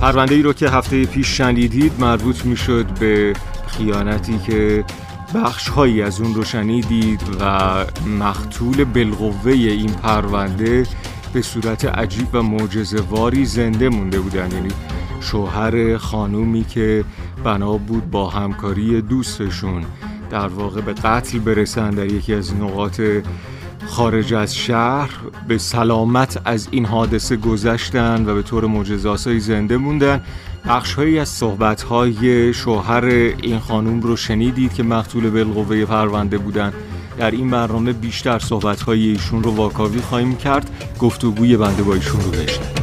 پرونده ای رو که هفته پیش شنیدید مربوط می شد به خیانتی که بخش هایی از اون رو شنیدید و مقتول بالقوه این پرونده به صورت عجیب و معجزه‌واری زنده مونده بودن. یعنی شوهر خانومی که بنا بود با همکاری دوستشون در واقع به قتل برسن در یکی از نقاط خارج از شهر به سلامت از این حادثه گذشتن و به طور معجزه‌آسایی زنده موندن. بخشهایی از صحبت‌های شوهر این خانوم رو شنیدید که مقتول بالقوه پرونده بودن. در این برنامه بیشتر صحبت‌های ایشون رو واکاوی خواهیم کرد. گفتگوی بنده با ایشون رو بشنوید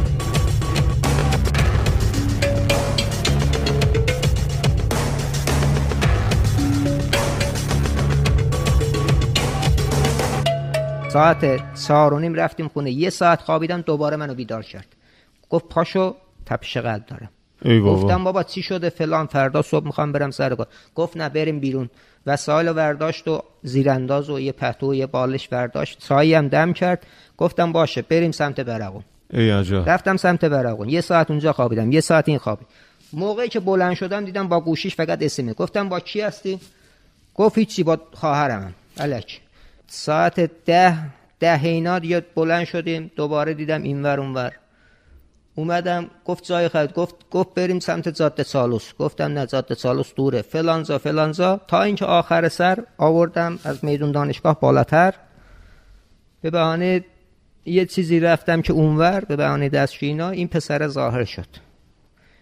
ساعت چهار و نیم رفتیم خونه. یه ساعت خوابیدم دوباره منو بیدار کرد. گفت پاشو تپش قلب دارم. ای بابا. گفتم بابا چی شده فلان؟ فردا صبح می‌خوام برم سر کار. گفت نه بریم بیرون. وسایل برداشت و زیرانداز و یه پتو و یه بالش برداشت سایی هم دم کرد. گفتم باشه بریم سمت برقون. ای عجب. رفتم سمت برقون. یه ساعت اونجا خوابیدم. یه ساعت این خوابید موقعی که بلند شدم دیدم با گوشیش فقط اسمه گفتم با کی هستی؟ گفت هیچی با خواهرم الک. ساعت ده ده اینا دیگه بلند شدیم. دوباره دیدم اینور اونور. اومدم گفت جای خرید گفت گفت بریم سمت جاده سالوس گفتم نه جاده سالوس دوره. فلانزا فلانزا. تا اینکه آخر سر آوردم از میدون دانشگاه بالاتر. به بهانه یه چیزی رفتم که اونور به بهانه دستشوینا این پسر ظاهر شد.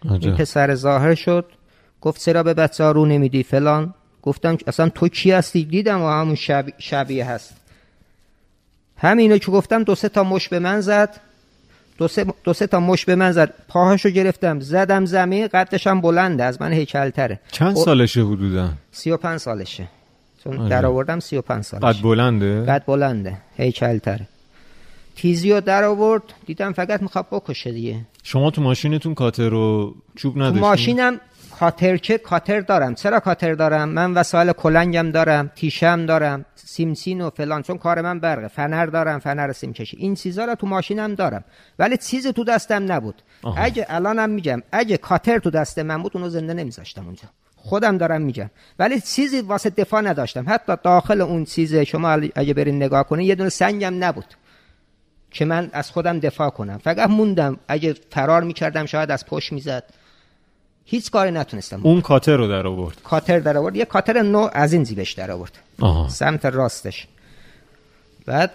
این عجب. پسر ظاهر شد. گفت چرا به بچه ها رو نمیدی فلان؟ گفتم اصلا تو کی هستی؟ دیدم و همون شب... شبیه هست. همینو که گفتم دو سه تا مش به من زد. دو سه, دو سه تا مش به من زد. پاهاشو گرفتم. زدم زمین قدش هم بلنده از من هیکلتره. چند سالشه حدودا؟ سی و پنج سالشه. چون آره. در آوردم سی و پنج سالشه قد بلنده؟ قد بلنده. هیکلتره. تیزیو در آورد دیدم فقط می‌خواد بکشه دیگه. شما تو ماشینتون کاتر رو چوب تو نداشتین؟ ماشینم کاتر که کاتر دارم. چرا کاتر دارم؟ من وسایل کلنگم دارم تیشم دارم سیمسین و فلان. چون کار من برقه. فنر دارم فنر سیم کشی. این چیزا رو تو ماشینم دارم. ولی چیزی تو دستم نبود. آها. اگه الانم میگم اگه کاتر تو دست من بود اونو زنده نمیذاشتم اونجا. خودم دارم میگم. ولی چیزی واسه دفاع نداشتم. حتی داخل اون چیزه شما اگه برین نگاه کنین یه دونه سنگم نبود. که من از خودم دفاع کنم. فقط موندم. اگه فرار می‌کردم شاید از پشت می‌زد. هیچ کاری نتونستم. اون کاتر رو در آورد. کاتر در آورد. یه کاتر نو از این زیبش در آورد. آها. سمت راستش. بعد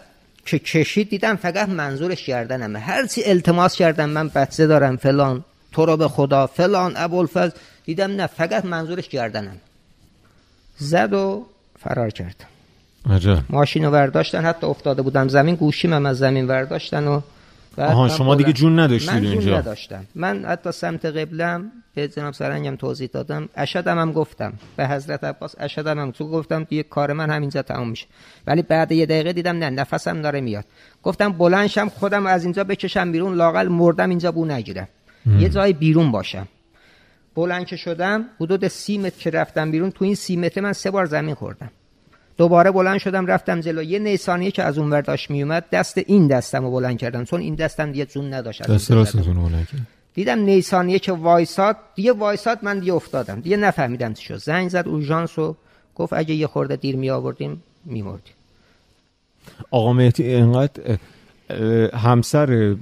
که کشید دیدم فقط منظورش گردنمه. هرچی التماس کردم من بچه دارم فلان. تو رو به خدا فلان. ابوالفضل. دیدم نه فقط منظورش گردنم. زد و فرار کرد. عجب. ماشین رو برداشتن حتی افتاده بودم زمین. گوشیم هم از زمین برداشتن و آها شما دیگه جون نداشتید من جون اینجا. نداشتم. من حتی سمت قبلم به جناب سرنگم توضیح دادم. اشدم هم گفتم. به حضرت عباس اشدم هم. تو گفتم دیگه کار من همینجا تمام میشه. ولی بعد یه دقیقه دیدم نه نفسم داره میاد. گفتم بلنشم خودم از اینجا بکشم بیرون لاقل مردم اینجا بو نگیرم. یه جای بیرون باشم. بلند که شدم حدود سی متر که رفتم بیرون تو این سی متر من سه بار زمین خوردم. دوباره بلند شدم رفتم جلو. یه نیسانیه که از اون ور داشت میومد دست این دستم رو بلند کردم. چون این دستم دیگه جون نداشت دست. راستتون بلند کرد. دیدم نیسانیه که وایساد. دیگه وایساد من دیگه افتادم. دیگه نفهمیدم چی شد. زنگ زد اورژانس و گفت اگه یه خورده دیر می آوردیم میمردیم. آقا مهدی اینقدر همسر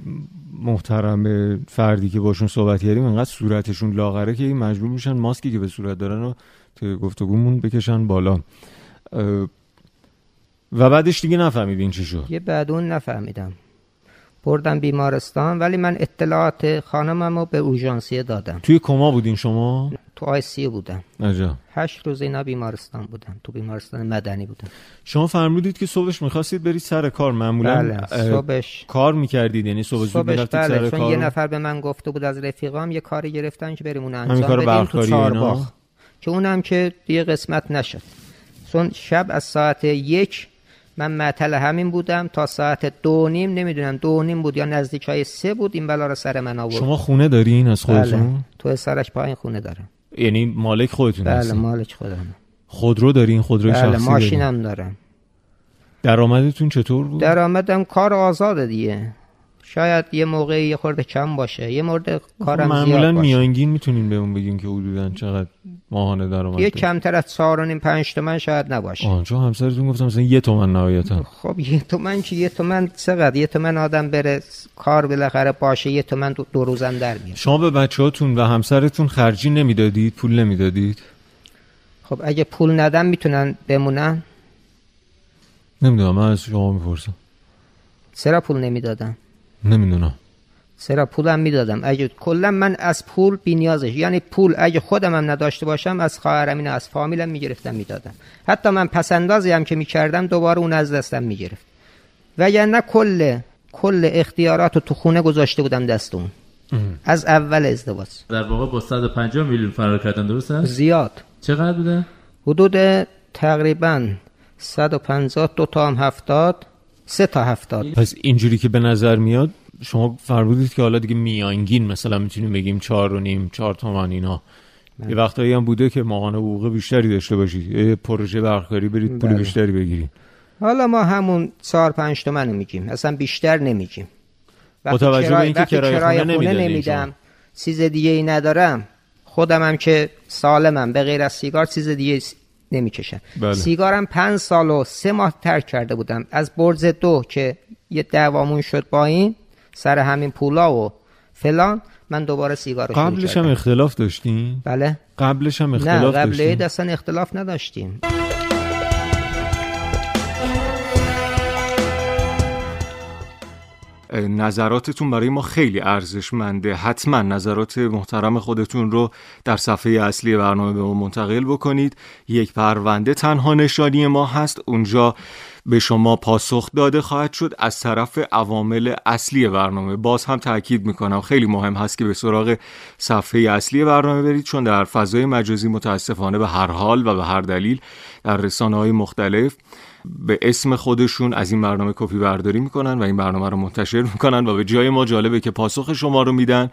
محترم فردی که باشون صحبت کردیم اینقدر صورتشون لاغره که مجبور میشن ماسکی که به صورت دارن رو تو گفتگومون بکشن بالا. و بعدش دیگه نفهمیدین چی شد. یه بعد اون نفهمیدم. بردم بیمارستان ولی من اطلاعات خانمم رو به اورژانسیه دادم. توی کما بودین شما؟ تو آی سی بودم. عجب. هشت روز اینا بیمارستان بودم. تو بیمارستان مدنی بودم. شما فرمودید که صبحش می‌خواستید برید سر کار. معمولا بله صبحش کار می‌کردید یعنی صبح زود بله سر چون کار؟ یه نفر به من گفته بود از رفیقام یه کاری گرفتن که بریم اون انجام بدیم تو؟ چهارباغ. که اونم که دیگه قسمت نشد. چون شب از ساعت یک من معطل همین بودم تا ساعت دو نیم نمی‌دونم دو نیم بود یا نزدیک های سه بود این بلا رو سر من آورد. شما خونه دارین از بله. خودتون تو سرش پایین خونه دارم. یعنی مالک خودتون بله هستین مالک خودم. خودرو دارین خودروی بله شخصی ماشینم دارم. درآمدتون چطور بود؟ درآمدم کار آزاده دیگه. شاید یه موقعی یه خورده کم باشه. یه مورد کارم معمولا زیاد باشه. میانگین می‌تونین بهمون بگین که حدودا چقدر ماهانه درآمد یه؟ کمتر از چهار و نیم پنج تومن شاید نباشه. چون همسرتون گفتم مثلا یه تومن نهایتا. خب یه تومن که یه تومن چقدر؟ یه تومن آدم بره کار بالاخره باشه یه تومن دو, دو روزم در میاد. شما به بچهاتون و همسرتون خرجی نمی‌دادید پول نمی‌دادید؟ خب اگه پول ندم می‌تونن بمونن؟ نمی‌دونم من از شما می‌پرسم. چرا پول نمی‌دادم نمی‌دونم. چرا پولم می‌دادم. اگه کلا من از پول بینیازش یعنی پول اگه خودم هم نداشته باشم از خواهرم اینو از فامیلم می‌گرفتم می‌دادم. حتی من پسندازی هم که می‌کردم دوباره اون از دستم می‌گرفت. وگرنه کل کل اختیارات رو تو خونه گذاشته بودم دست اون. از اول ازدواج. در واقع با 150 میلیون فرار کردن درست است؟ زیاد. چقدر بوده؟ حدود تقریبا 150 دو تا هم 70 سه تا 70 پس اینجوری که به نظر میاد شما فرمودید که حالا دیگه میانگین مثلا می‌تونیم بگیم چهار و نیم چهار تومن اینا. یه وقتایی هم بوده که ماهانه حقوق بیشتری داشته باشید. یه پروژه برقکاری برید پول بله. بیشتری بگیرید. حالا ما همون 4 5 تومن رو میگیم. اصلا بیشتر نمیگیم. با توجه به اینکه کرایه خونه نمیدم چیز دیگه ای ندارم. خودم هم که سالمم به غیر از سیگار چیز دیگه نمی‌کشم بله. سیگارم پنج سال و سه ماه ترک کرده بودم. از برز دو که یه دعوامون شد با این سر همین پولا و فلان من دوباره سیگار رو قبلش هم. اختلاف داشتین؟ بله. قبلش هم نه اختلاف قبل داشتین؟ عید اصلا اختلاف نداشتیم. نظراتتون برای ما خیلی ارزشمنده. حتما نظرات محترم خودتون رو در صفحه اصلی برنامه به ما منتقل بکنید. یک پرونده تنها نشانی ما هست. اونجا به شما پاسخ داده خواهد شد از طرف عوامل اصلی برنامه. باز هم تاکید می‌کنم خیلی مهم هست که به سراغ صفحه اصلی برنامه برید چون در فضای مجازی متاسفانه به هر حال و به هر دلیل در رسانه های مختلف به اسم خودشون از این برنامه کپی برداری می‌کنن و این برنامه رو منتشر می‌کنن و به جای ما جالبه که پاسخ شما رو میدن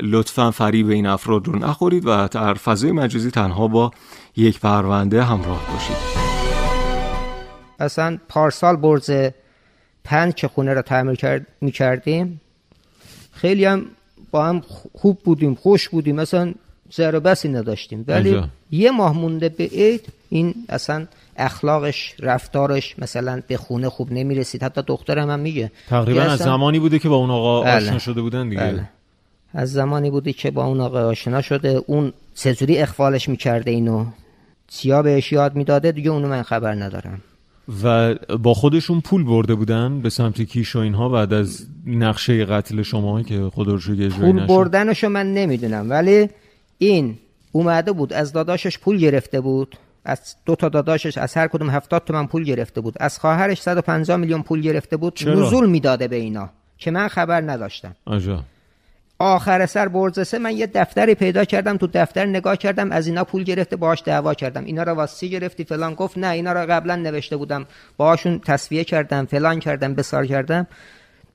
لطفا فریب این افراد رو نخورید و در فضای مجازی تنها با یک پرونده همراه باشید. اصلا پارسال برز پنج که خونه رو تعمیر کرد می‌کردیم. خیلی هم با هم خوب بودیم خوش بودیم. مثلا زر بسی نداشتیم. ولی. یه ماه مونده به عید این اصلا اخلاقش رفتارش مثلا به خونه خوب نمی‌رسید. حتی دخترم هم میگه. تقریبا از زمانی بوده که با اون آقا بله. آشنا شده بودن دیگه. بله. از زمانی بودی که با اون آقا آشنا شده. اون چجوری اخفالش می‌کرده اینو؟ چیا بهش یاد می‌داده. دیگه اونو من خبر ندارم. و با خودشون پول برده بودن به سمت کیش و اینها بعد از نقشه قتل شما که خدا رو شکر پول. بردنشو من نمی‌دونم. ولی این اومده بود از داداشش پول گرفته بود. از دو تا داداشش از هر کدوم هفتاد تومن پول گرفته بود. از خواهرش 150 میلیون پول گرفته بود. چرا؟ نزول می‌داده به اینا که من خبر نداشتم. عجب آخر سر برزسه من یه دفتری پیدا کردم تو دفتر نگاه کردم از اینا پول گرفته باهاش دعوا کردم. اینا رو واسه گرفتی؟ فلان گفت نه اینا رو قبلا نوشته بودم. باهاشون تصفیه کردم فلان کردم بسار کردم.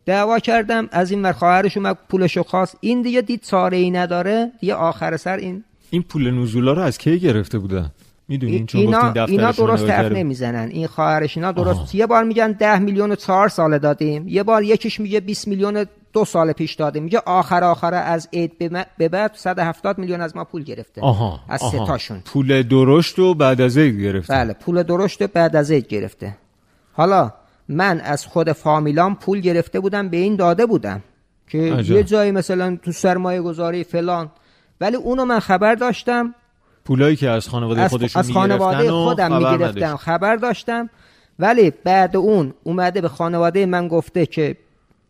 دعوا کردم از این ور خواهرش اومد پولشو خواست. این دیگه دید چاره ای نداره دیگه آخر سر این. این پول نزولا رو از کی گرفته بودن؟ می‌دونین چون اینا, اینا درست حرف. نمی‌زنن این خواهرش اینا درست آها. یه بار میگن ده میلیون و چهار ساله دادیم یه بار یکیش میگه 20 میلیون دو سال پیش دادیم میگه آخر آخر از عید به بعد 170 میلیون از ما پول گرفته آها از آها. ستاشون پول درشت و بعد از عید گرفته بله پول درشت بعد از عید گرفته حالا من از خود فامیلام پول گرفته بودم به این داده بودم که عجب. یه جایی مثلا تو سرمایه گذاری فلان ولی اونو من خبر داشتم پولایی که از خانواده از, خودشون از خانواده خودم خبر می‌گرفتم. خبر داشتم. ولی بعد اون اومده به خانواده من گفته که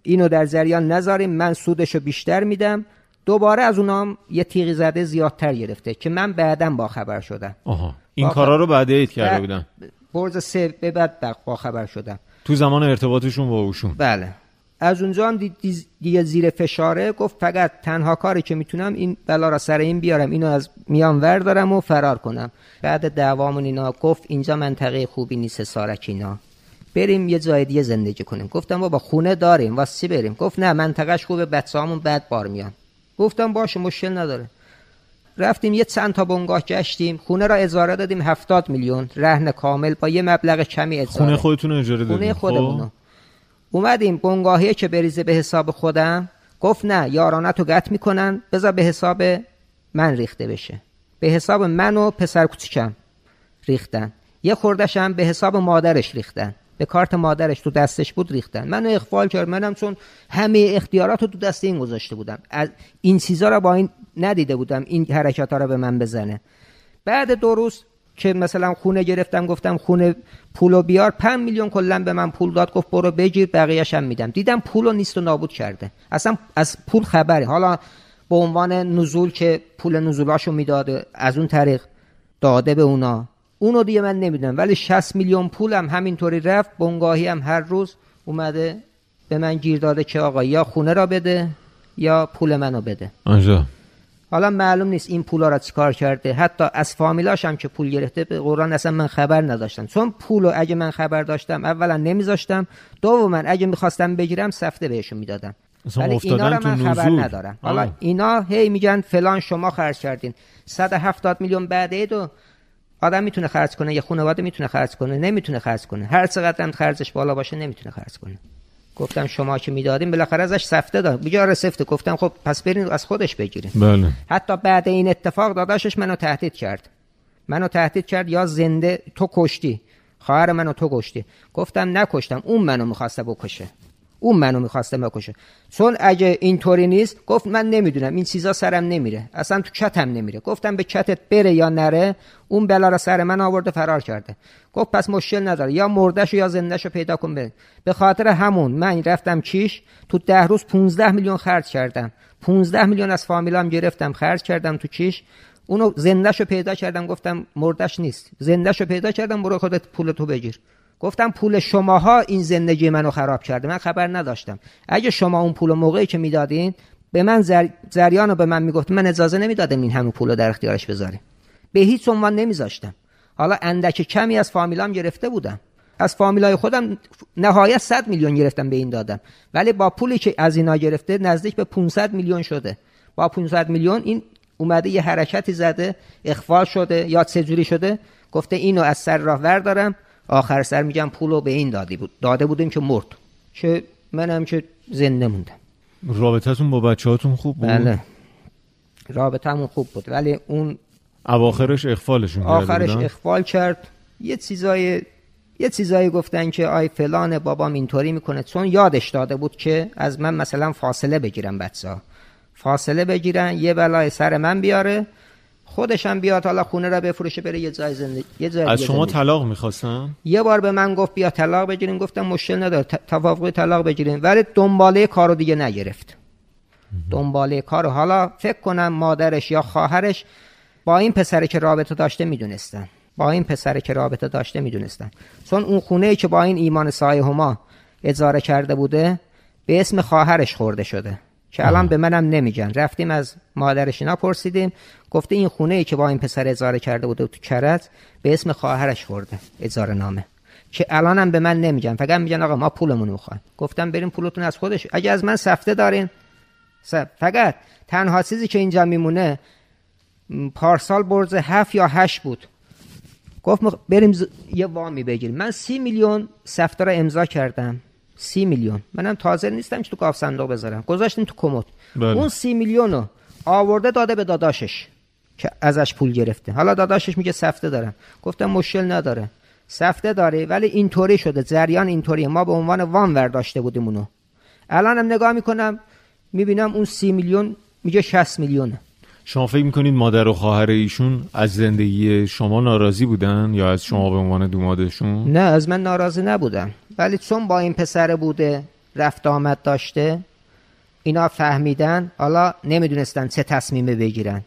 اینو در جریان نذاریم من سودشو بیشتر میدم. دوباره از اونام یه تیغی زده زیادتر گرفته که من بعدا با خبر شدم. آها. این کارا رو بعد عید کرده بودن. برز سه به بعد با خبر شدم. تو زمان ارتباطشون با اوشون. بله. از اونجا هم دیگه زیر فشاره گفت فقط تنها کاری که می‌تونم این بلا را سر این بیارم اینو از میان وردارم و فرار کنم. بعد دعوامون اینا گفت اینجا منطقه خوبی نیست سارک اینا. بریم یه جای دیگه زندگی کنیم. گفتم بابا خونه داریم واسه چی بریم؟ گفت نه منطقهش خوبه بچه همون بعد بار میان. گفتم باشه مشکل نداره. رفتیم یه چند تا بنگاه گشتیم. خونه را اجاره دادیم هفتاد میلیون. رهن کامل با یه مبلغ کمی اجاره. خونه خودتون اجاره دادین خونه خب؟ اومدیم بنگاهی که بریزه به حساب خودم. گفت نه یارانت رو گت می‌کنن بذار به حساب من ریخته بشه. به حساب من و پسر کوچیکم ریختن. یه خوردشم به حساب مادرش ریختن. به کارت مادرش تو دستش بود ریختن. منو اخفال کرد. منم چون همه اختیارات رو تو دست این گذاشته بودم. از این چیزا رو با این ندیده بودم این حرکات رو به من بزنه. بعد دو روز که مثلا خونه گرفتم گفتم خونه پولو بیار. 5 میلیون کلا به من پول داد گفت برو بگیر بقیه‌ش هم میدم. دیدم پولو نیست و نابود کرده. اصلا از پول خبری حالا به عنوان نزول که پول نزولاشو می‌داده از اون طریق داده به اونا. اونو دیگه من نمی‌دونم. ولی 60 میلیون پولم همینطوری رفت. بنگاهی هم هر روز اومده به من گیر داده که آقا یا خونه را بده یا پول منو بده. آنجا حالا معلوم نیست این پولا را چیکار کرده. حتی از فامیلاش هم که پول گرفته به قرآن اصلا من خبر نداشتم. چون پولو اگه من خبر داشتم اولا نمیذاشتم دوما اگه می‌خواستم بگیرم سفته بهشون می‌دادم. ولی اینا رو من خبر. ندارم. حالا. اینا هی میگن فلان شما خرج کردین. 170 میلیون بعد عید و آدم می‌تونه خرج کنه یه خانواده می‌تونه خرج کنه نمی‌تونه خرج کنه. هر چقدر هم خرجش بالا باشه نمی‌تونه خرج کنه. گفتم شما که می‌دادین بالاخره ازش سفته داد. بیچاره سفته. گفتم خب پس برین از خودش بگیرین. بله. حتی بعد این اتفاق داداشش منو تهدید کرد. منو تهدید کرد یا زنده تو کشتی. خواهر منو تو کشتی. گفتم نکشتم اون منو می‌خواسته بکشه. اون منو می‌خواسته بکشه چون اگه اینطوری نیست گفت من نمی‌دونم این چیزا سرم نمیره. اصلا تو چتم نمیره. گفتم به چتت بره یا نره اون بلا رو سر من آورده فرار کرده. گفت پس مشکل نداره. یا مردش یا زندهشو پیدا کن بره به خاطر همون من رفتم چیش تو ده روز 15 میلیون خرج کردم. 15 میلیون از فامیلام گرفتم خرج کردم تو چیش اونو زندهشو پیدا کردم گفتم مردش نیست. زندهشو پیدا کردم برو خودت پول تو بگیر. گفتم پول شماها این زندگی منو خراب کرده. من خبر نداشتم. اگه شما اون پول موقعی که می‌دادین به من زر... رو به من می‌گفت من اجازه نمی‌دادم این همه پول رو در اختیارش بذاره به هیچ عنوان نمیذاشتم. حالا اندک کمی از فامیلام گرفته بودم. از فامیلای خودم نهایت 100 میلیون گرفتم به این دادم. ولی با پولی که از اینا گرفته نزدیک به 500 میلیون شده. با 500 میلیون این اومده یه حرکتی زده اخفال شده یا چجوری شده. گفته اینو از سر راه وردارم. آخر سر میگم پولو به این دادی بود. داده بودیم که مرد. که منم که زنده موندم. رابطتون با بچه هاتون خوب بود؟ بله. رابطمون خوب بود. ولی اون اواخرش اخفالشون آخرش بودن؟ اخفال کرد. یه چیزای یه چیزایی گفتن که آی فلان بابام اینطوری می‌کنه. چون یادش داده بود که از من مثلا فاصله بگیرن بچه ها فاصله بگیرن یه بلای سر من بیاره. خودش هم بیاد حالا خونه را بفروشه بره یه جای زندگی یه جای از شما زندگی. طلاق می‌خواستن؟ یه بار به من گفت بیا طلاق بگیریم گفتم مشکل نداره ت- توافقی طلاق بگیریم. ولی دنباله کارو دیگه نگرفت. دنباله کارو. حالا فکر کنم مادرش یا خواهرش با این پسره که رابطه داشته می‌دونستن. با این پسره که رابطه داشته می‌دونستن. چون اون خونه ای که با این ایمان سایه هما اجاره کرده بوده به اسم خواهرش خورده شده. که الان به منم نمیگن. رفتیم از مادرش اینا پرسیدیم. گفته این خونه ای که با این پسر اجاره کرده بوده تو کرج به اسم خواهرش خورده. اجاره نامه. که الانم به من نمیگن. فقط میگن آقا ما پولمون رو می‌خوایم. گفتم بریم پولتون از خودش. اگه از من سفته دارین فقط تنها چیزی که اینجا میمونه پارسال برز هفت یا هشت بود. گفت بریم ز- یه وامی بگیریم. من سی میلیون سفته رو امضا کردم. سی میلیون. منم تازه نیستم که تو گاف صندوق بذارم. گذاشتیم تو کمد. بله. اون سی میلیون رو آورده داده به داداشش که ازش پول گرفته. حالا داداشش میگه سفته دارم. گفتم مشکل نداره. سفته داره ولی اینطوری شده. جریان اینطوری ما به عنوان وام ورداشته بودیم اونو الانم نگاه می‌کنم می‌بینم اون سی میلیون میگه 60 میلیونه. شما فکر می‌کنید مادر و خواهر ایشون از زندگی شما ناراضی بودن یا از شما به عنوان دومادشون نه از من ناراضی نبودم ولی چون با این پسر بوده رفت آمد داشته اینا فهمیدن حالا نمی‌دونستن چه تصمیمه بگیرن.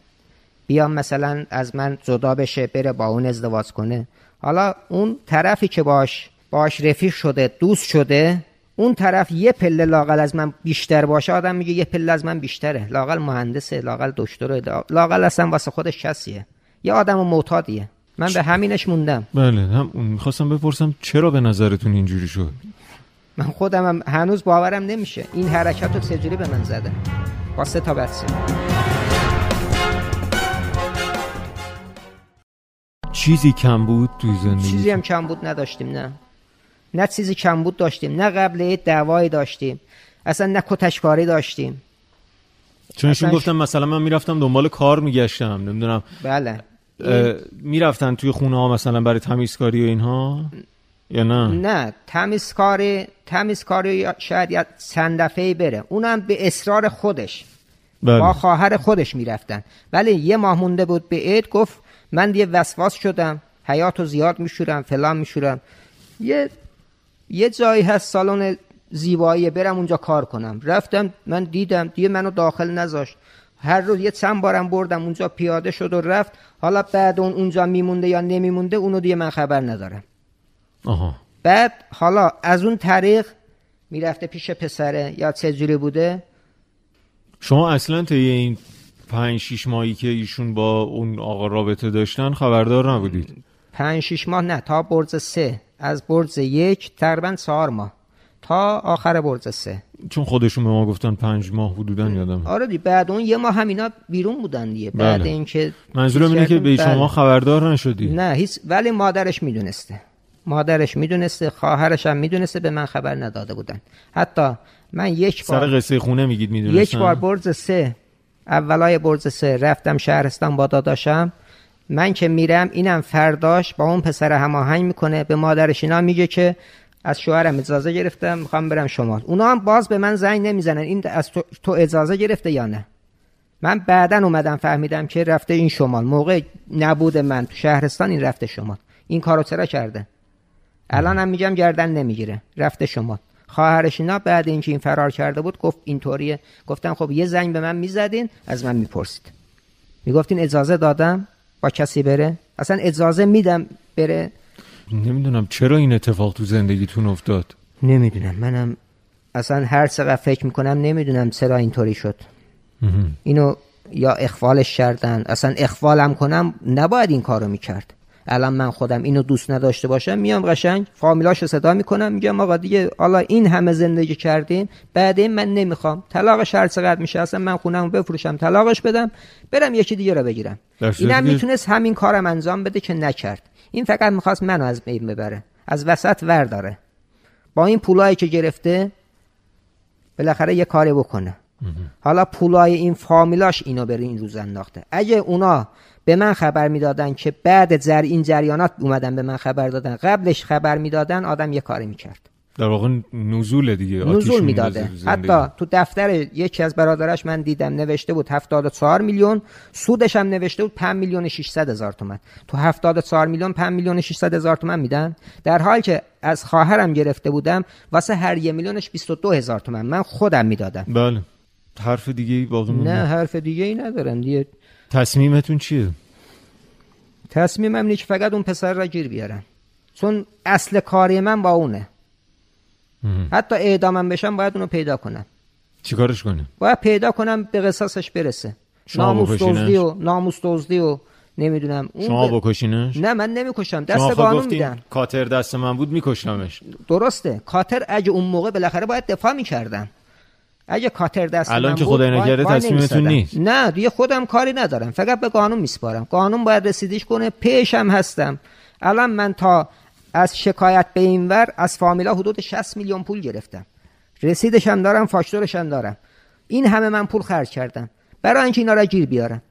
بیام مثلا از من جدا بشه بره با اون ازدواج کنه. حالا اون طرفی که باش باش رفیق شده دوست شده اون طرف یه پله لاقل از من بیشتر باشه آدم میگه یه پله از من بیشتره. لاقل مهندسه لاقل دکتره لاقل اصلا واسه خودش کسیه. یه آدم معتادیه. من به همینش موندم. بله هم می‌خواستم بپرسم چرا به نظرتون اینجوری شد؟ من خودم هم هنوز باورم نمیشه. این حرکت رو چجوری به من زده؟ با سه تا چیزی کم بود توی زندگی چیزی هم کم بود نداشتیم نه. نه چیزی کمبود داشتیم نه قبل دعوایی داشتیم اصلا نه کتشکاری داشتیم. چون ایشون گفتم مثلا من می‌رفتم دنبال کار میگشتم نمی‌دونم. بله. می‌رفتن توی خونه ها مثلا برای تمیزکاری و اینها؟ یا نه؟ نه تمیزکاری تمیزکاری شاید چند دفعه بره. اونم به اصرار خودش. بله. با خواهر خودش می‌رفتن. ولی یه ماه مونده بود به عید گفت من یه وسواس شدم حیاتو زیاد میشورم فلان میشورم. یه یه جایی هست سالن زیبایی برم اونجا کار کنم. رفتم من دیدم دیگه منو داخل نذاشت. هر روز یه چند بارم بردم اونجا پیاده شد و رفت. حالا بعد اون اونجا میمونده یا نمیمونده اونو دیگه من خبر ندارم. آها. بعد حالا از اون طریق می‌رفته پیش پسره یا چجوری بوده؟ شما اصلا طی این پنج شیش ماهی که ایشون با اون آقا رابطه داشتن خبردار نبودید. پنج شیش ماه نه تا برز سه. از برز یک تقریبا چهار ماه. تا آخر برز سه. چون خودشون به ما گفتن پنج ماه حدودن یادم. آره دی بعد اون یه ماه هم اینا بیرون بودن دیگه. بعد بله. اینکه منظورم اینه که به بله. شما خبردار نشدی. نه هیچ ولی مادرش می‌دونسته. مادرش می‌دونسته خواهرش هم می‌دونسته به من خبر نداده بودن. حتی من یک سر بار قصه خونه میگید می‌دونستن. یک بار برز سه اولای برز سه رفتم شهرستان با داداشم. من که میرم اینم فرداش با اون پسر هماهنگ می‌کنه. به مادرش اینا میگه که از شوهرم اجازه گرفتم می‌خوام برم شمال. اونا هم باز به من زنگ نمی‌زنن. این از تو, تو اجازه گرفته یا نه؟ من بعدا اومدم فهمیدم که رفته این شمال. موقع نبود من تو شهرستان این رفته شمال. این کارو چرا کرده؟ الان هم میگم گردن نمی‌گیره. رفته شمال. خواهرش اینا بعد اینکه این فرار کرده بود گفت اینطوریه. گفتم خب یه زنگ به من می‌زدین از من می‌پرسید. می‌گفتین اجازه دادم؟ با کسی بره؟ اصلا اجازه میدم بره؟ نمی‌دونم. چرا این اتفاق تو زندگیتون افتاد؟ نمی‌دونم. منم اصلا هر چقدر فکر می‌کنم نمی‌دونم چرا اینطوری شد. اینو یا اخفالش کردن. اصلا اخفالم کنم نباید این کارو می‌کرد. الان من خودم اینو دوست نداشته باشم میام قشنگ فامیلاشو صدا می‌کنم میگم آقا دیگه حالا این همه زندگی کردین بعدین من نمی‌خوام. طلاقش هر چقدر میشه اصلا من خونمو بفروشم طلاقش بدم برم یکی دیگه رو بگیرم. اینم می‌تونست همین کارم انجام بده که نکرد. این فقط می‌خواست منو از بین ببره از وسط ور داره با این پولایی که گرفته بالاخره یه کاری بکنه. حالا پولای این فامیلاش اینو بره این روز انداخته. اگه اونا به من خبر می‌دادن که بعد زر این جریانات اومدن به من خبر دادن. قبلش خبر می‌دادن آدم یه کاری می‌کرد. در واقع نزول دیگه نزول می‌داده. حتی تو دفتر یکی از برادرش من دیدم نوشته بود 74 میلیون سودش هم نوشته بود 5 میلیون و 600 هزار تومن. تو 74 میلیون 5 میلیون و 600 هزار تومن میدن؟ در حالی که از خواهرم گرفته بودم واسه هر یه میلیونش 22 هزار تومن من خودم می‌دادم. بله. حرف دیگه باقی نه حرف دیگه ای ندارم دیگه. تصمیمتون چیه؟ تصمیمم اینه که فقط اون پسر را گیر بیارم. چون اصل کاری من با اونه. حتی اعدامم بشم باید اونو پیدا کنم. چیکارش کنیم باید پیدا کنم به قصاصش برسه. ناموس؟ دزدی و ناموس دزدی و نمی‌دونم. اون شما ب- بکشینش؟ نه من نمی‌کشم. دست خود قانون میدم. کاتر دست من بود میکشتمش درسته. کاتر اگه اون موقع بالاخره باید دفاع می‌کردم. اگه کاتر دست الان که خدای نکرده تصمیمتون. نیست. نه دیگه خودم کاری ندارم فقط به قانون میسپارم قانون باید رسیدیش کنه پیشم هستم الان من تا از شکایت به این ور از فامیلا حدود 60 میلیون پول گرفتم رسیدش هم دارم فاکتورش هم دارم این همه من پول خرج کردم برای اینکه اینا را گیر بیارم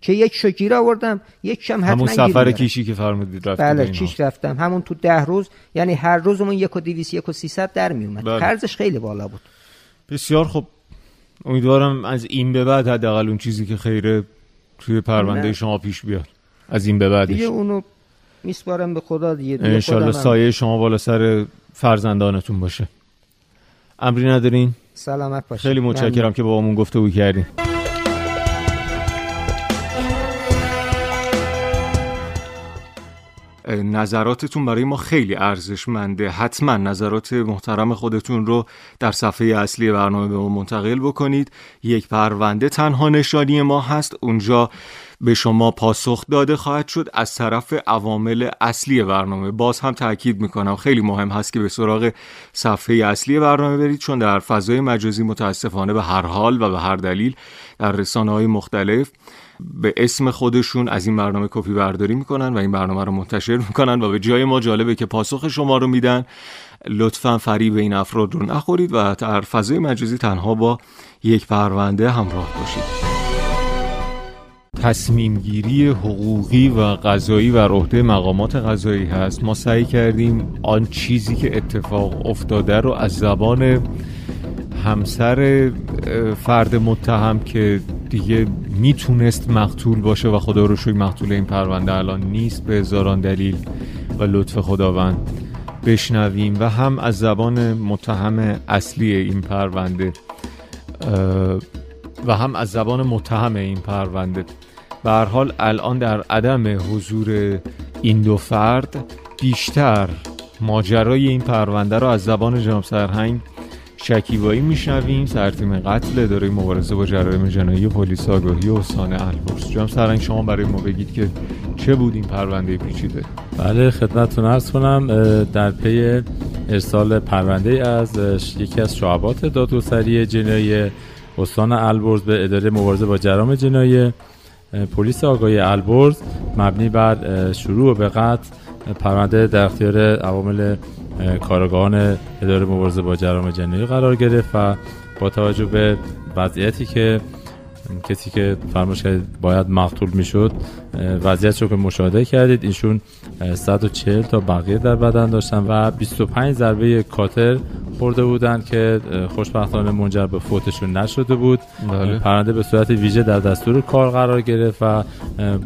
که یک شو گیر آوردم یک هم حتما همون سفر. کیشی که فرمودید رفتید بله. چیش رفتم همون تو ده روز یعنی هر روزمون یک و دیویس یک و سیصد در میومد بله. خرجش خیلی بالا بود بسیار خوب. امیدوارم از این به بعد حداقل اون چیزی که خیره توی پرونده نه. شما پیش بیاد. از این به بعدش. دیگه اونو میسپارم به خدا دیگه, دیگه انشالله سایه شما بالا سر فرزندانتون باشه. امری ندارین؟ سلامت باشه خیلی متشکرم. که با همون گفتگو کردین. نظراتتون برای ما خیلی ارزشمنده. حتما نظرات محترم خودتون رو در صفحه اصلی برنامه به ما منتقل بکنید. یک پرونده تنها نشانی ما هست. اونجا به شما پاسخ داده خواهد شد از طرف عوامل اصلی برنامه. باز هم تاکید می‌کنم خیلی مهم هست که به سراغ صفحه اصلی برنامه برید چون در فضای مجازی متاسفانه به هر حال و به هر دلیل در رسانه های مختلف به اسم خودشون از این برنامه کپی برداری می‌کنن و این برنامه رو منتشر می‌کنن و به جای ما جالبه که پاسخ شما رو میدن لطفا فریب این افراد رو نخورید و در فضای مجازی تنها با یک پرونده همراه باشید. تصمیم گیری حقوقی و قضایی و عهده مقامات قضایی هست. ما سعی کردیم آن چیزی که اتفاق افتاده رو از زبان همسر فرد متهم که دیگه می‌تونست مقتول باشه و خدا رو شوی مقتول این پرونده الان نیست به هزاران دلیل و لطف خداوند بشنویم و هم از زبان متهم اصلی این پرونده و هم از زبان متهم این پرونده. به حال الان در عدم حضور این دو فرد بیشتر ماجرای این پرونده رو از زبان جناب سرهنگ شکیبایی میشنویم سرتیم قتل اداره مبارزه با جرایم جنایی پلیس آگاهی استان البرز. جناب سرهنگ شما برای ما بگید که چه بود این پرونده پیچیده؟ بله خدمتتون عرض کنم در پی ارسال پرونده از یکی از شعبات دادگستری جنایی استان البرز به اداره مبارزه با جرایم جنایی پلیس آگاهی البرز مبنی بر شروع به قتل پرونده در اختیار عوامل کارگاهان اداره مبارزه با جرام جنایی قرار گرفت و با توجه به وضعیتی که کسی که فرمایش کردید باید مقتول می‌شد وضعیت رو که مشاهده کردید ایشون 140 تا بقیه در بدن داشتن و 25 ضربه کاتر خورده بودند که خوشبختانه منجر به فوتشون نشده بود بله. پرنده به صورت ویژه در دستور کار قرار گرفت و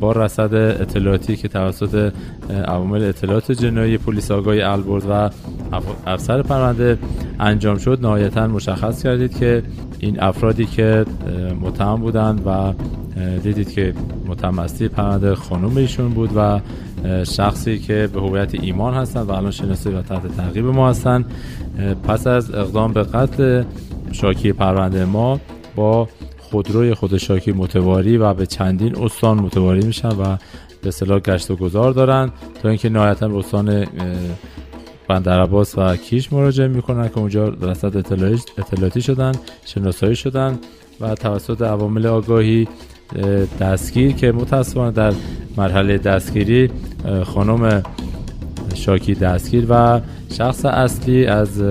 با رصد اطلاعاتی که توسط عوامل اطلاعات جنایی پلیس آگاهی البرز و افسر پرنده انجام شد نهایتا مشخص کردید که این افرادی که متهم بودند و دیدید که متهم اصلی پرنده خانم ایشون بود و شخصی که به هویت ایمان هستند و الان شناسایی و تحت تعقیب ما هستند پس از اقدام به قتل شاکی پرونده ما با خودروی خود شاکی متواری و به چندین استان متواری میشن و به صلاح گشت و گذار دارن تا اینکه نهایتا به استان بندر و کیش مراجعه می‌کنن که اونجا رصد اطلاعاتی شدن شناسایی شدن و توسط عوامل آگاهی دستگیر که متاسفانه در مرحله دستگیری خانم شاکی دستگیر و شخص اصلی از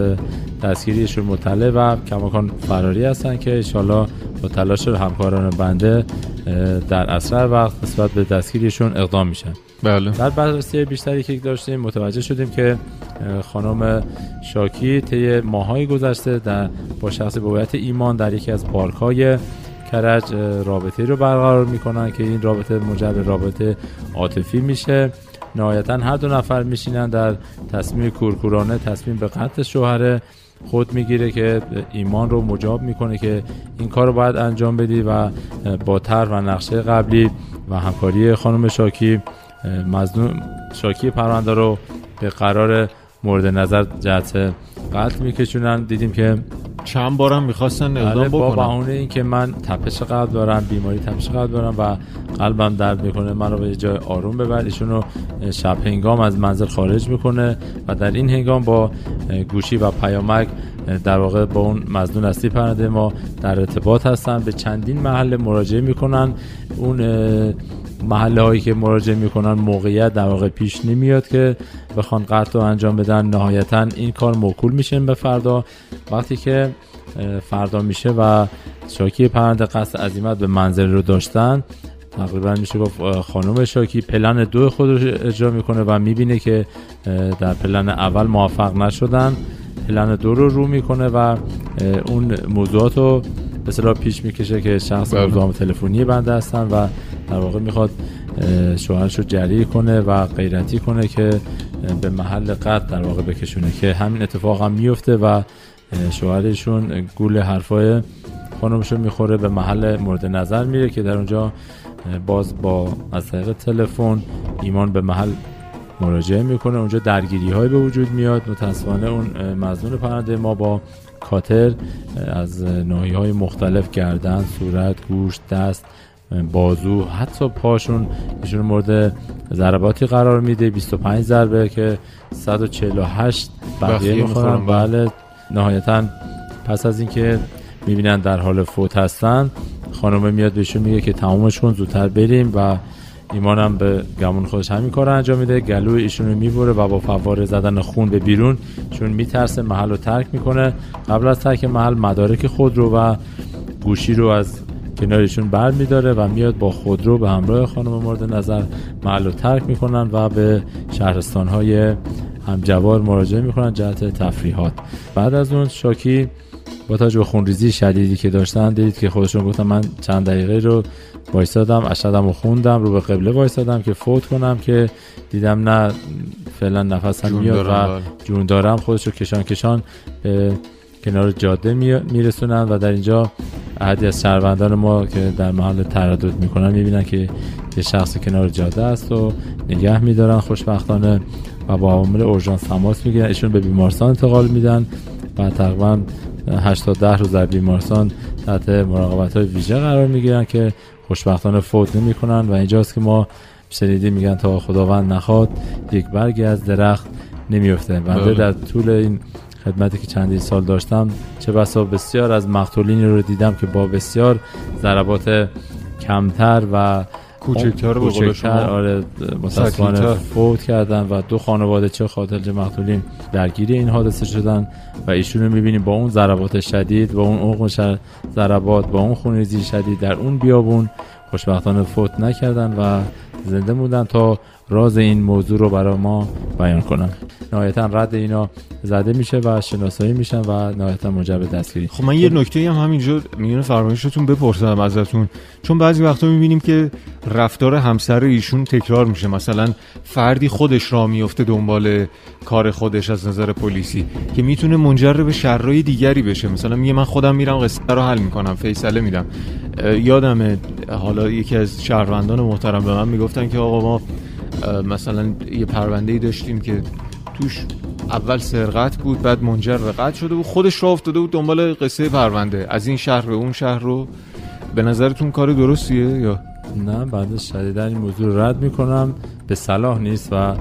دستگیریشون مطلع و کماکان فراری هستن که انشالله با تلاش همکاران بنده در اسرع وقت نسبت به دستگیریشون اقدام میشن بله. در بررسی بیشتری که داشتیم متوجه شدیم که خانم شاکی طی ماهای گذشته در با شخص بویت ایمان در یکی از پارک های کرج رابطه رو برقرار می‌کنن که این رابطه مجرد رابطه عاطفی میشه. نهایتا هر دو نفر میشینن در تصمیم کورکورانه تصمیم به قتل شوهر خود می‌گیره که ایمان رو مجاب می‌کنه که این کار رو باید انجام بدی و با تر و نقشه قبلی و همکاری خانم شاکی مزنون شاکی پرونده رو به قرار مورد نظر جهت قتل میکشونن. دیدیم که چند بارم می‌خواستن اقدام بکنن با بهونه این که من تپش قلب دارم بیماری تپش قلب دارم و قلبم درد می‌کنه من رو به جای آروم ببر. ایشون رو شب هنگام از منزل خارج می‌کنه و در این هنگام با گوشی و پیامک در واقع با اون مزنون اصلی پرنده ما در ارتباط هستن. به چندین محل مراجعه می‌کنن. اون محله هایی که مراجعه می‌کنن موقعیت در واقع پیش نمیاد که بخوان قتل رو انجام بدن. نهایتا این کار موکول میشه به فردا. وقتی که فردا میشه و شاکی پرنده قصد عظیمت به منزل رو داشتن تقریبا میشه گفت خانم شاکی پلن دو خود رو اجرا می‌کنه و می‌بینه که در پلن اول موفق نشدن پلن دو رو رو می‌کنه و اون موضوعات رو به پیش می‌کشه که شخص بله. موضوع تلفنی بنده هستن و در واقع می‌خواد شوهرش رو جری کنه و غیرتی کنه که به محل قتل در واقع بکشونه که همین اتفاق هم میفته و شوهرشون گول حرفای خانمشون می‌خوره به محل مورد نظر میره که در اونجا باز با از طریق تلفن ایمان به محل مراجعه می‌کنه. اونجا درگیری های به وجود میاد. متاسفانه اون مزنون پرنده ما با کاتر از ناحیه های مختلف گردن صورت گوشت دست بازو حتی پاشون ایشون مورد ضرباتی قرار میده. 25 ضربه که 148 بقیه می‌خورن. بله. نهایتا پس از اینکه می‌بینن در حال فوت هستن خانم میاد بهشون میگه که تمامش کن زودتر بریم و ایمانم به گمون خودش همین کار انجام میده. گلو ایشون رو می‌بره و با فواره زدن خون به بیرون چون میترسه محل رو ترک می‌کنه. قبل از ترک محل مدارک خود رو و گوشی رو از کنارشون بر میداره و میاد با خودرو به همراه خانم مورد نظر محل رو ترک می‌کنن و به شهرستان های همجوار مراجعه می‌کنن جهت تفریحات بعد از اون شاکی با توجه به خونریزی شدیدی که داشتن دیدید که خودشون گفتن من چند دقیقه رو وایسادم اشدم و خوندم رو به قبله وایسادم که فوت کنم که دیدم نه فعلا نفسم میاد و بله. جون دارم خودش رو کشان کشان به کنار جاده میرسونن و در اینجا احدی از شهروندان ما که در محل تردد می‌کنن می‌بینن که یه شخص کنار جاده است و نگه میدارن خوشبختانه و با عوامل اورژانس تماس می‌گیرن. ایشون به بیمارستان انتقال میدن. و تقریبا 8 تا 10 روز در بیمارستان تحت مراقبت های ویژه قرار می‌گیرن که خوشبختانه فوت نمی‌کنن. و اینجاست که ما شنیدیم میگن تا خداوند نخواد یک برگی از درخت نمیفته بنده بله. در طول این خدمتی که چندی سال داشتم چه بسا بسیار از مقتولینی رو دیدم که با بسیار ضربات کمتر و کوچکتر کوچکتر آره متاسفانه فوت کردن و دو خانواده چه خاطر مقتولین درگیری این حادثه شدن و ایشون رو می‌بینیم با اون ضربات شدید با اون عقم ضربات با اون خونریزی شدید در اون بیابون. خوشبختانه فوت نکردن و زنده موندن تا راز این موضوع رو برای ما بیان کنن. نهایتا رد اینا زده میشه و شناسایی میشن و نهایتا منجر به دستگیری. خب من یه نکته هم همینجا میونه فرمایشتون بپرسم ازتون. چون بعضی وقتا می‌بینیم که رفتار همسر ایشون تکرار میشه. مثلا فردی خودش را میفته دنبال کار خودش از نظر پلیسی که می‌تونه منجر به شرای دیگری بشه. مثلا میگه من خودم میرم قصه رو حل می‌کنم فیصله میدم. یادمه حالا یکی از شهروندان محترم به من می‌گفتن که آقا ما مثلا یه پرونده داشتیم که توش اول سرقت بود بعد منجر به قتل شده بود. خودش را افتاده بود دنبال قصه پرونده. از این شهر به اون شهر رو به نظرتون کار درستیه یا؟ نه بعد شدیدن این موضوع رد می‌کنم. به صلاح نیست و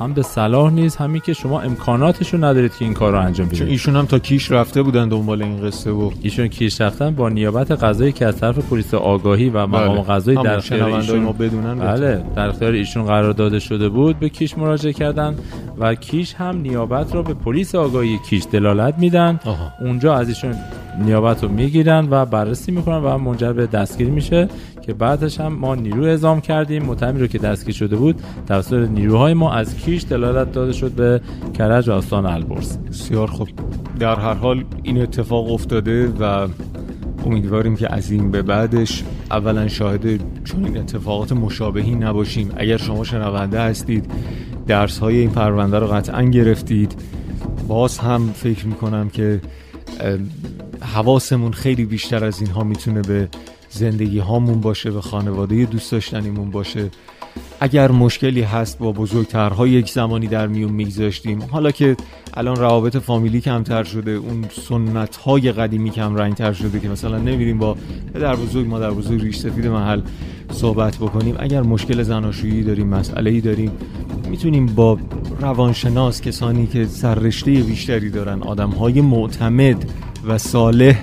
هم به صلاح نیست همین که شما امکاناتشو ندارید که این کار رو انجام بدید. ایشون هم تا کیش رفته بودن دنبال این قصه و ایشون کیش رفتن با نیابت قضایی که از طرف پلیس آگاهی و مقام بله. قضایی در اختیار ایشون ما بدونن بله در اختیار ایشون قرار داده شده بود به کیش مراجعه کردن و کیش هم نیابت رو به پلیس آگاهی کیش دلالت میدن. اونجا از ایشون نیابت رو می‌گیرن و بررسی می‌کنن و منجر به دستگیری میشه که بعدش هم ما نیرو اعزام کردیم. متهمی رو که دستگیر شده بود توسط نیروهای ما از کیش دلالت داده شد به کرج و آستان البرز. بسیار خوب. در هر حال این اتفاق افتاده و امیدواریم که از این به بعدش اولا شاهد چون این اتفاقات مشابهی نباشیم. اگر شما شنونده هستید درس های این پرونده رو قطعا گرفتید باز هم فکر می‌کنم که حواسمون خیلی بیشتر از اینها می‌تونه به زندگی هامون باشه به خانواده دوست داشتنیمون باشه. اگر مشکلی هست با بزرگترها یک زمانی در میون میگذاشتیم. حالا که الان روابط فامیلی کمتر شده اون سنت های قدیمی کم رنگ تر شده که مثلا نمیریم با پدر بزرگ مادر بزرگ ریش سفید محل صحبت بکنیم. اگر مشکل زناشویی داریم مسئله ای داریم می‌تونیم با روانشناس کسانی که سررشته بیشتری دارن آدم های معتمد و صالح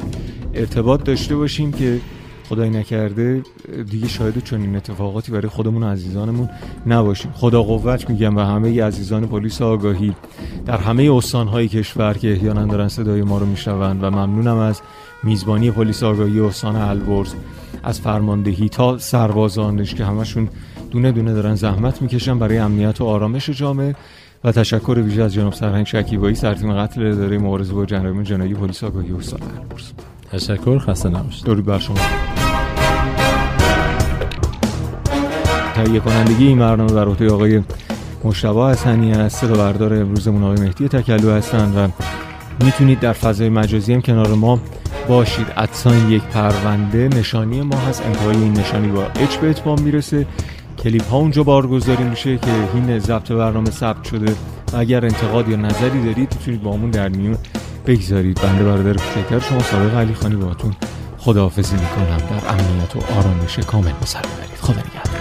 ارتباط داشته باشیم که خدای نکرده دیگه شاهد چنین اتفاقاتی برای خودمون و عزیزانمون نباشیم. خدا قوت میگم و همه عزیزان پلیس آگاهی در همه استانهای کشور که احیانا دارن صدای ما رو میشنوند و ممنونم از میزبانی پلیس آگاهی استان البرز از فرماندهی تا سربازانش که همشون دونه دونه دارن زحمت می‌کشن برای امنیت و آرامش جامعه. و تشکر ویژه از جناب سرهنگ شکیبایی سرتیم قتل اداره مبارزه با جرایم جنایی پلیس آگاهی استان البرز تشکر خسته نباشید. درود بر شما. تهیه کنندگی این برنامه بر عهده آقای مشتبه حسنی است و بردار امروزمون آقای مهدی تکلو هستند و می‌تونید در فضای مجازی هم کنار ما باشید. ادسان یک پرونده نشانی ما هست. انتهای این نشانی با اچ به اتمام می‌رسه. کلیپ ها اونجا بارگذاری میشه که این ضبط برنامه ثبت شده. و اگر انتقاد یا نظری دارید می‌تونید با همون در میون بگذارید. بنده برادر کوچکتر شما صادق علی خانی باهاتون خداحافظی می‌کنم. در امنیت و آرامش کامل مسر ببرید خدا نگهدار.